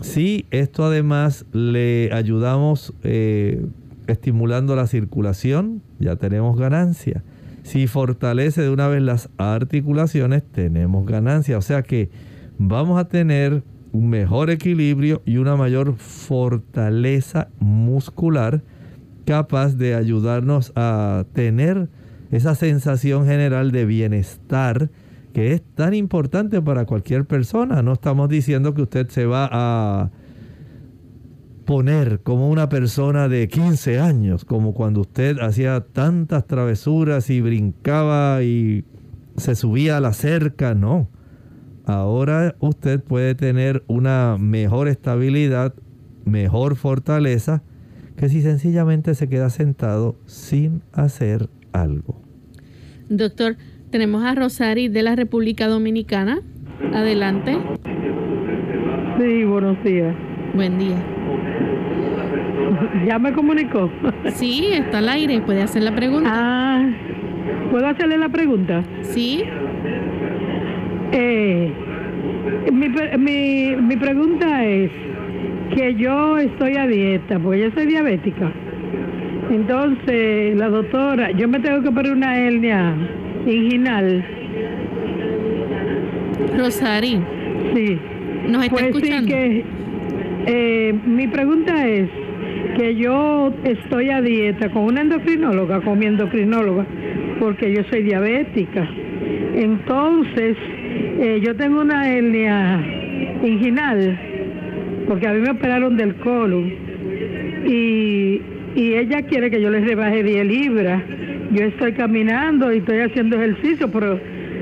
Si esto además le ayudamos eh, estimulando la circulación, ya tenemos ganancia. Si fortalece de una vez las articulaciones, tenemos ganancia. O sea que vamos a tener un mejor equilibrio y una mayor fortaleza muscular capaz de ayudarnos a tener esa sensación general de bienestar que es tan importante para cualquier persona. No estamos diciendo que usted se va a poner como una persona de 15 años, como cuando usted hacía tantas travesuras y brincaba y se subía a la cerca, no. Ahora usted puede tener una mejor estabilidad, mejor fortaleza, que si sencillamente se queda sentado sin hacer algo. Doctor, tenemos a Rosari de la República Dominicana. Adelante. Sí, buenos días. Buen día. <laughs> ¿Ya me comunicó? Sí, está al aire. ¿Puede hacer la pregunta? Ah, ¿puedo hacerle la pregunta? Sí. Eh, mi, mi, mi pregunta es que yo estoy a dieta, porque yo soy diabética. Entonces, la doctora, yo me tengo que poner una hernia inginal. Rosari. Sí. ¿Nos está pues escuchando? Sí que, eh, mi pregunta es que yo estoy a dieta con una endocrinóloga, con mi endocrinóloga, porque yo soy diabética. Entonces, eh, yo tengo una hernia inginal, porque a mí me operaron del colon, y, y ella quiere que yo les rebaje 10 libras. Yo estoy caminando y estoy haciendo ejercicio, pero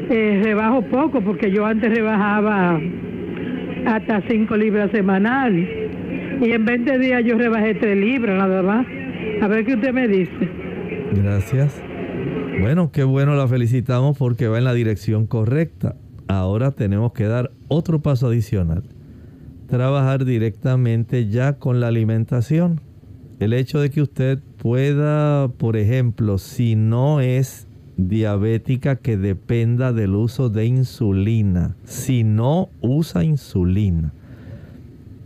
eh, rebajo poco, porque yo antes rebajaba hasta 5 libras semanal. Y en 20 días yo rebajé 3 libras, nada más. A ver qué usted me dice. Gracias. Bueno, qué bueno, la felicitamos porque va en la dirección correcta. Ahora tenemos que dar otro paso adicional. Trabajar directamente ya con la alimentación. El hecho de que usted pueda, por ejemplo, si no es diabética que dependa del uso de insulina, si no usa insulina,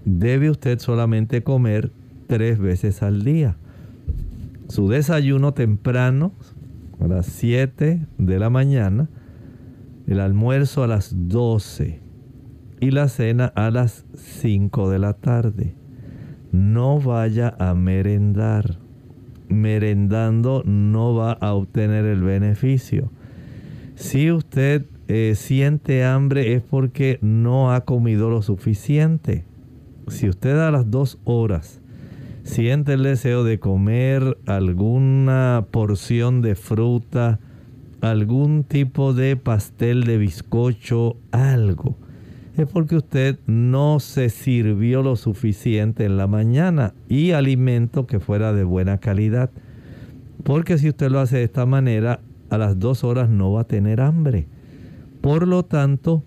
debe usted solamente comer tres veces al día. Su desayuno temprano, a las 7 de la mañana, el almuerzo a las 12 y la cena a las 5 de la tarde. No vaya a merendar. Merendando no va a obtener el beneficio. Si usted eh, siente hambre es porque no ha comido lo suficiente. Si usted a las dos horas siente el deseo de comer alguna porción de fruta, algún tipo de pastel de bizcocho, algo, es porque usted no se sirvió lo suficiente en la mañana y alimento que fuera de buena calidad. Porque si usted lo hace de esta manera, a las dos horas no va a tener hambre. Por lo tanto,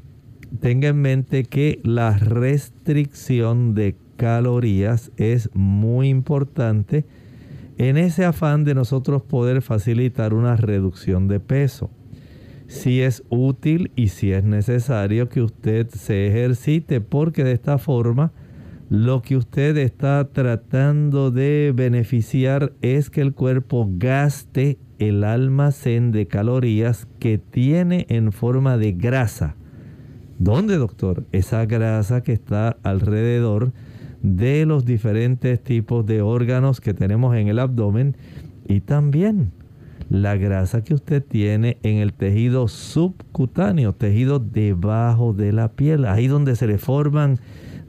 tenga en mente que la restricción de calorías es muy importante en ese afán de nosotros poder facilitar una reducción de peso. Si es útil y si es necesario que usted se ejercite porque de esta forma lo que usted está tratando de beneficiar es que el cuerpo gaste el almacén de calorías que tiene en forma de grasa. ¿Dónde, doctor? Esa grasa que está alrededor de los diferentes tipos de órganos que tenemos en el abdomen y también la grasa que usted tiene en el tejido subcutáneo, tejido debajo de la piel, ahí donde se le forman,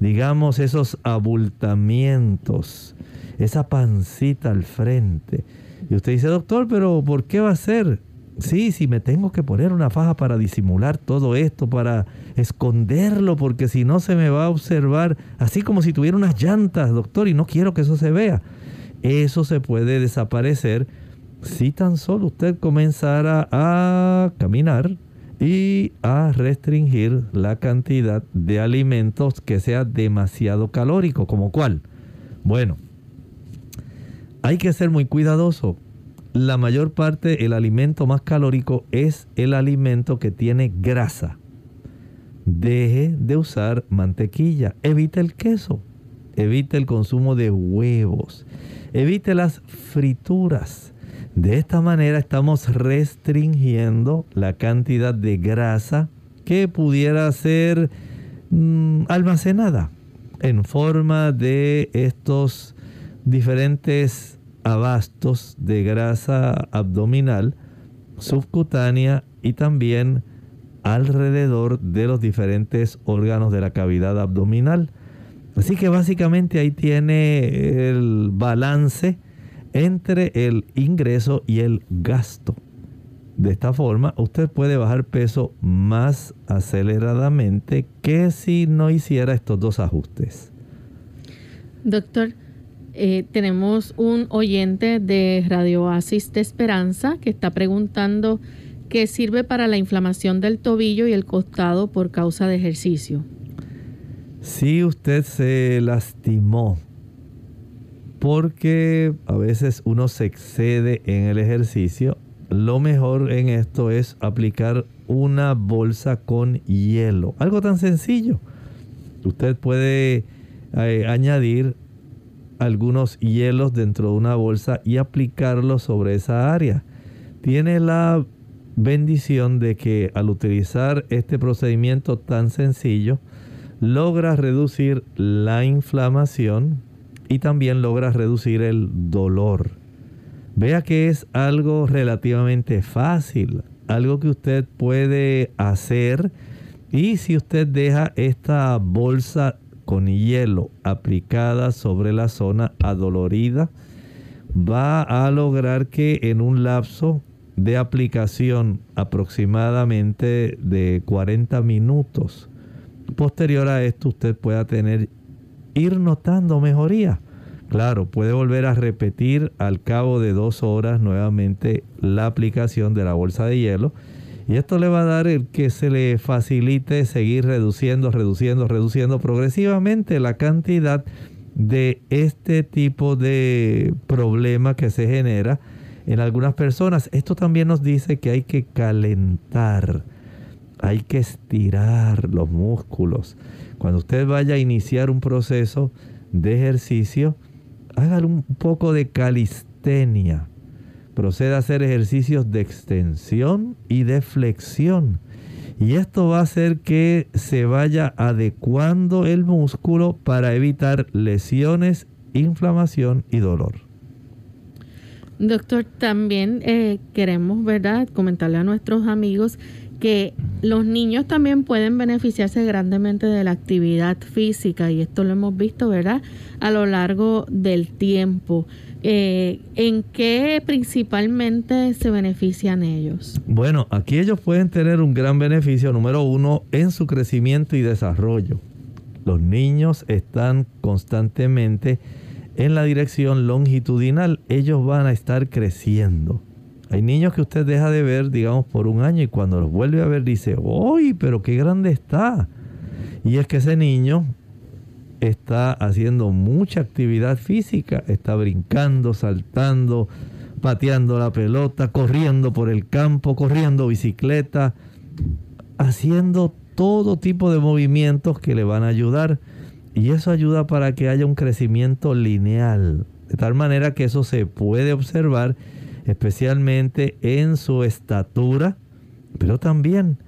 digamos, esos abultamientos, esa pancita al frente. Y usted dice, doctor, pero ¿por qué va a ser? Sí, si me tengo que poner una faja para disimular todo esto, para esconderlo, porque si no se me va a observar así como si tuviera unas llantas, doctor, y no quiero que eso se vea. Eso se puede desaparecer si tan solo usted comenzara a caminar y a restringir la cantidad de alimentos que sea demasiado calórico, como cuál. Bueno, hay que ser muy cuidadoso la mayor parte, el alimento más calórico es el alimento que tiene grasa. Deje de usar mantequilla, evite el queso, evite el consumo de huevos, evite las frituras. De esta manera estamos restringiendo la cantidad de grasa que pudiera ser mm, almacenada en forma de estos diferentes abastos de grasa abdominal, subcutánea y también alrededor de los diferentes órganos de la cavidad abdominal. Así que básicamente ahí tiene el balance entre el ingreso y el gasto. De esta forma, usted puede bajar peso más aceleradamente que si no hiciera estos dos ajustes. Doctor, eh, tenemos un oyente de Radio Oasis de Esperanza que está preguntando qué sirve para la inflamación del tobillo y el costado por causa de ejercicio. Si usted se lastimó porque a veces uno se excede en el ejercicio, lo mejor en esto es aplicar una bolsa con hielo. Algo tan sencillo. Usted puede eh, añadir algunos hielos dentro de una bolsa y aplicarlos sobre esa área. Tiene la bendición de que al utilizar este procedimiento tan sencillo, logra reducir la inflamación y también logra reducir el dolor. Vea que es algo relativamente fácil, algo que usted puede hacer y si usted deja esta bolsa con hielo aplicada sobre la zona adolorida va a lograr que en un lapso de aplicación aproximadamente de 40 minutos. Posterior a esto usted pueda tener, ir notando mejoría. Claro, puede volver a repetir al cabo de dos horas nuevamente la aplicación de la bolsa de hielo. Y esto le va a dar el que se le facilite seguir reduciendo, reduciendo, reduciendo progresivamente la cantidad de este tipo de problema que se genera en algunas personas. Esto también nos dice que hay que calentar, hay que estirar los músculos. Cuando usted vaya a iniciar un proceso de ejercicio, haga un poco de calistenia. Proceda a hacer ejercicios de extensión y de flexión. Y esto va a hacer que se vaya adecuando el músculo para evitar lesiones, inflamación y dolor. Doctor, también eh, queremos, ¿verdad?, comentarle a nuestros amigos que los niños también pueden beneficiarse grandemente de la actividad física y esto lo hemos visto, ¿verdad?, a lo largo del tiempo. Eh, ¿En qué principalmente se benefician ellos? Bueno, aquí ellos pueden tener un gran beneficio, número uno, en su crecimiento y desarrollo. Los niños están constantemente en la dirección longitudinal, ellos van a estar creciendo. Hay niños que usted deja de ver, digamos, por un año y cuando los vuelve a ver dice, ¡Uy, pero qué grande está! Y es que ese niño está haciendo mucha actividad física, está brincando, saltando, pateando la pelota, corriendo por el campo, corriendo bicicleta, haciendo todo tipo de movimientos que le van a ayudar. Y eso ayuda para que haya un crecimiento lineal, de tal manera que eso se puede observar especialmente en su estatura, pero también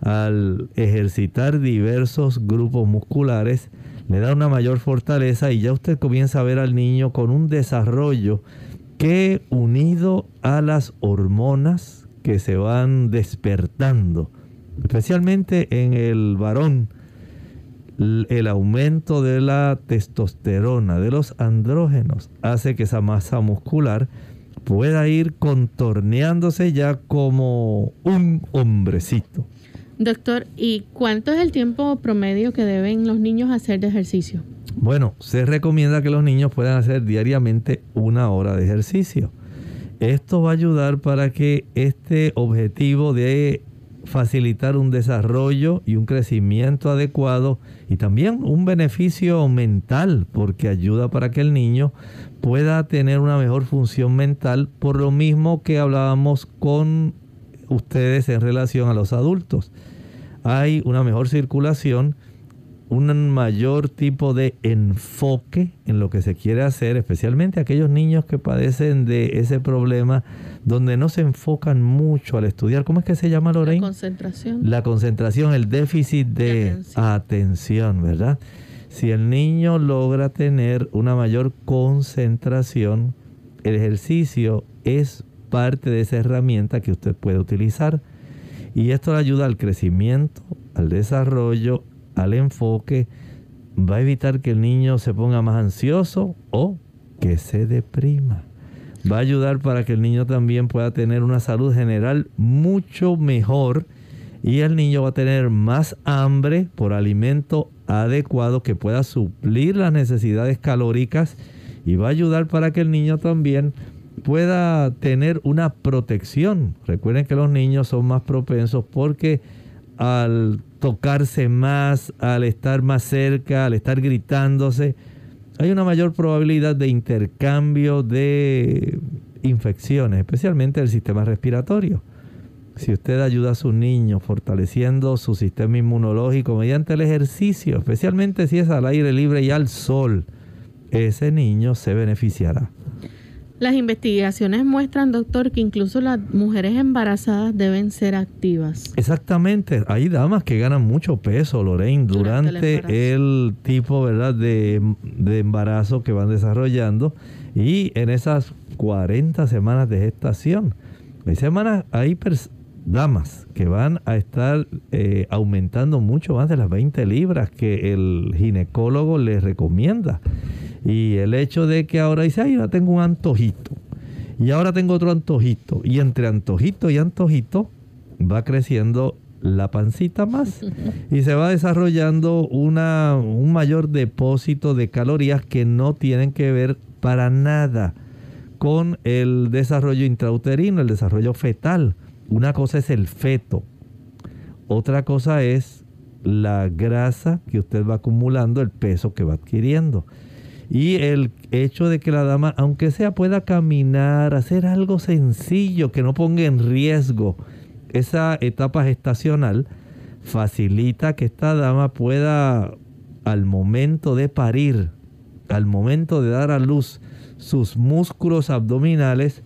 al ejercitar diversos grupos musculares le da una mayor fortaleza y ya usted comienza a ver al niño con un desarrollo que unido a las hormonas que se van despertando, especialmente en el varón, el aumento de la testosterona, de los andrógenos, hace que esa masa muscular pueda ir contorneándose ya como un hombrecito. Doctor, ¿y cuánto es el tiempo promedio que deben los niños hacer de ejercicio? Bueno, se recomienda que los niños puedan hacer diariamente una hora de ejercicio. Esto va a ayudar para que este objetivo de facilitar un desarrollo y un crecimiento adecuado y también un beneficio mental porque ayuda para que el niño pueda tener una mejor función mental por lo mismo que hablábamos con ustedes en relación a los adultos. Hay una mejor circulación, un mayor tipo de enfoque en lo que se quiere hacer, especialmente aquellos niños que padecen de ese problema donde no se enfocan mucho al estudiar. ¿Cómo es que se llama, Lorraine? La concentración. La concentración, el déficit de, atención. atención, ¿verdad? Si el niño logra tener una mayor concentración, el ejercicio es parte de esa herramienta que usted puede utilizar. Y esto le ayuda al crecimiento, al desarrollo, al enfoque. Va a evitar que el niño se ponga más ansioso o que se deprima. Va a ayudar para que el niño también pueda tener una salud general mucho mejor y el niño va a tener más hambre por alimento adecuado que pueda suplir las necesidades calóricas y va a ayudar para que el niño también pueda tener una protección. Recuerden que los niños son más propensos porque al tocarse más, al estar más cerca, al estar gritándose, hay una mayor probabilidad de intercambio de infecciones, especialmente del sistema respiratorio. Si usted ayuda a su niño fortaleciendo su sistema inmunológico mediante el ejercicio, especialmente si es al aire libre y al sol, ese niño se beneficiará. Las investigaciones muestran, doctor, que incluso las mujeres embarazadas deben ser activas. Exactamente. Hay damas que ganan mucho peso, Lorraine, durante, el, tipo ¿verdad? De, de, embarazo que van desarrollando y en esas 40 semanas de gestación. Hay semanas, hay damas que van a estar eh, aumentando mucho más de las 20 libras que el ginecólogo les recomienda. Y el hecho de que ahora dice, ay, yo tengo un antojito. Y ahora tengo otro antojito. Y entre antojito y antojito va creciendo la pancita más <laughs> y se va desarrollando una, un mayor depósito de calorías que no tienen que ver para nada con el desarrollo intrauterino, el desarrollo fetal. Una cosa es el feto, otra cosa es la grasa que usted va acumulando, el peso que va adquiriendo. Y el hecho de que la dama, aunque sea, pueda caminar, hacer algo sencillo que no ponga en riesgo esa etapa gestacional, facilita que esta dama pueda, al momento de parir, al momento de dar a luz, sus músculos abdominales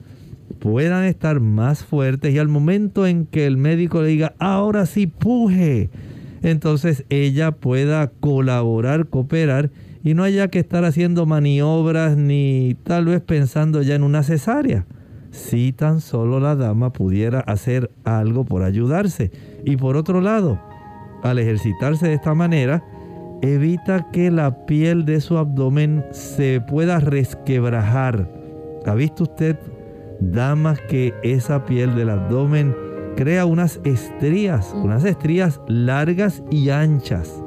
puedan estar más fuertes y al momento en que el médico le diga, ahora sí puje, entonces ella pueda colaborar, cooperar y no haya que estar haciendo maniobras ni tal vez pensando ya en una cesárea. Si tan solo la dama pudiera hacer algo por ayudarse. Y por otro lado, al ejercitarse de esta manera, evita que la piel de su abdomen se pueda resquebrajar. ¿Ha visto usted, damas, que esa piel del abdomen crea unas estrías, unas estrías largas y anchas?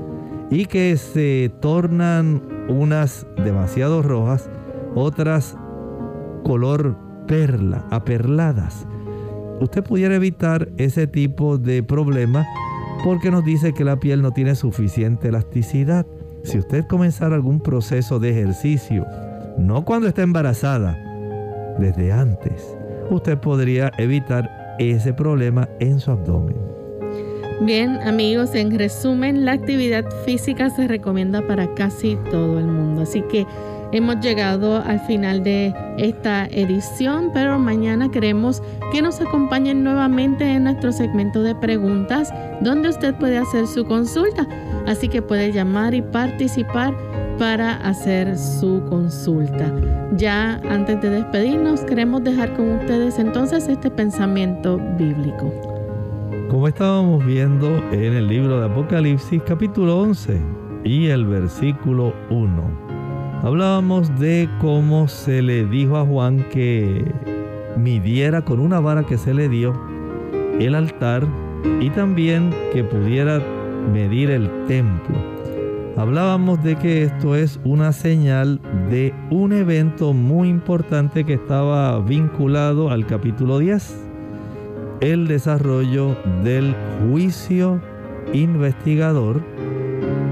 y que se tornan unas demasiado rojas, otras color perla, aperladas. Usted pudiera evitar ese tipo de problema porque nos dice que la piel no tiene suficiente elasticidad. Si usted comenzara algún proceso de ejercicio, no cuando está embarazada, desde antes, usted podría evitar ese problema en su abdomen. Bien, amigos, en resumen, la actividad física se recomienda para casi todo el mundo. Así que hemos llegado al final de esta edición, pero mañana queremos que nos acompañen nuevamente en nuestro segmento de preguntas, donde usted puede hacer su consulta. Así que puede llamar y participar para hacer su consulta. Ya antes de despedirnos, queremos dejar con ustedes entonces este pensamiento bíblico. Como estábamos viendo en el libro de Apocalipsis capítulo 11 y el versículo 1, hablábamos de cómo se le dijo a Juan que midiera con una vara que se le dio el altar y también que pudiera medir el templo. Hablábamos de que esto es una señal de un evento muy importante que estaba vinculado al capítulo 10 el desarrollo del juicio investigador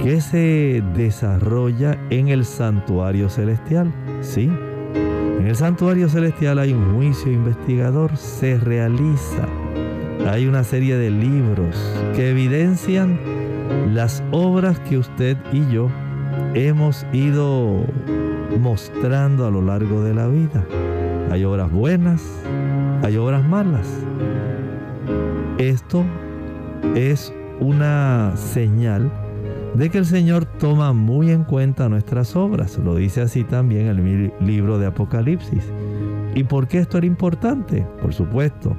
que se desarrolla en el santuario celestial. Sí, en el santuario celestial hay un juicio investigador, se realiza. Hay una serie de libros que evidencian las obras que usted y yo hemos ido mostrando a lo largo de la vida. Hay obras buenas, hay obras malas. Esto es una señal de que el Señor toma muy en cuenta nuestras obras. Lo dice así también el libro de Apocalipsis. ¿Y por qué esto era importante? Por supuesto,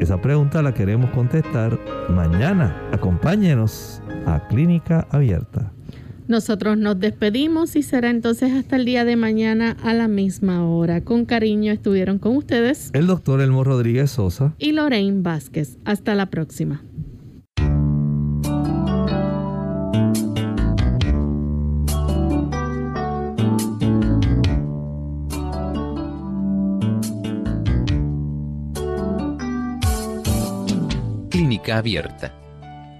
esa pregunta la queremos contestar mañana. Acompáñenos a Clínica Abierta. Nosotros nos despedimos y será entonces hasta el día de mañana a la misma hora. Con cariño estuvieron con ustedes el doctor Elmo Rodríguez Sosa y Lorraine Vázquez. Hasta la próxima. Clínica abierta.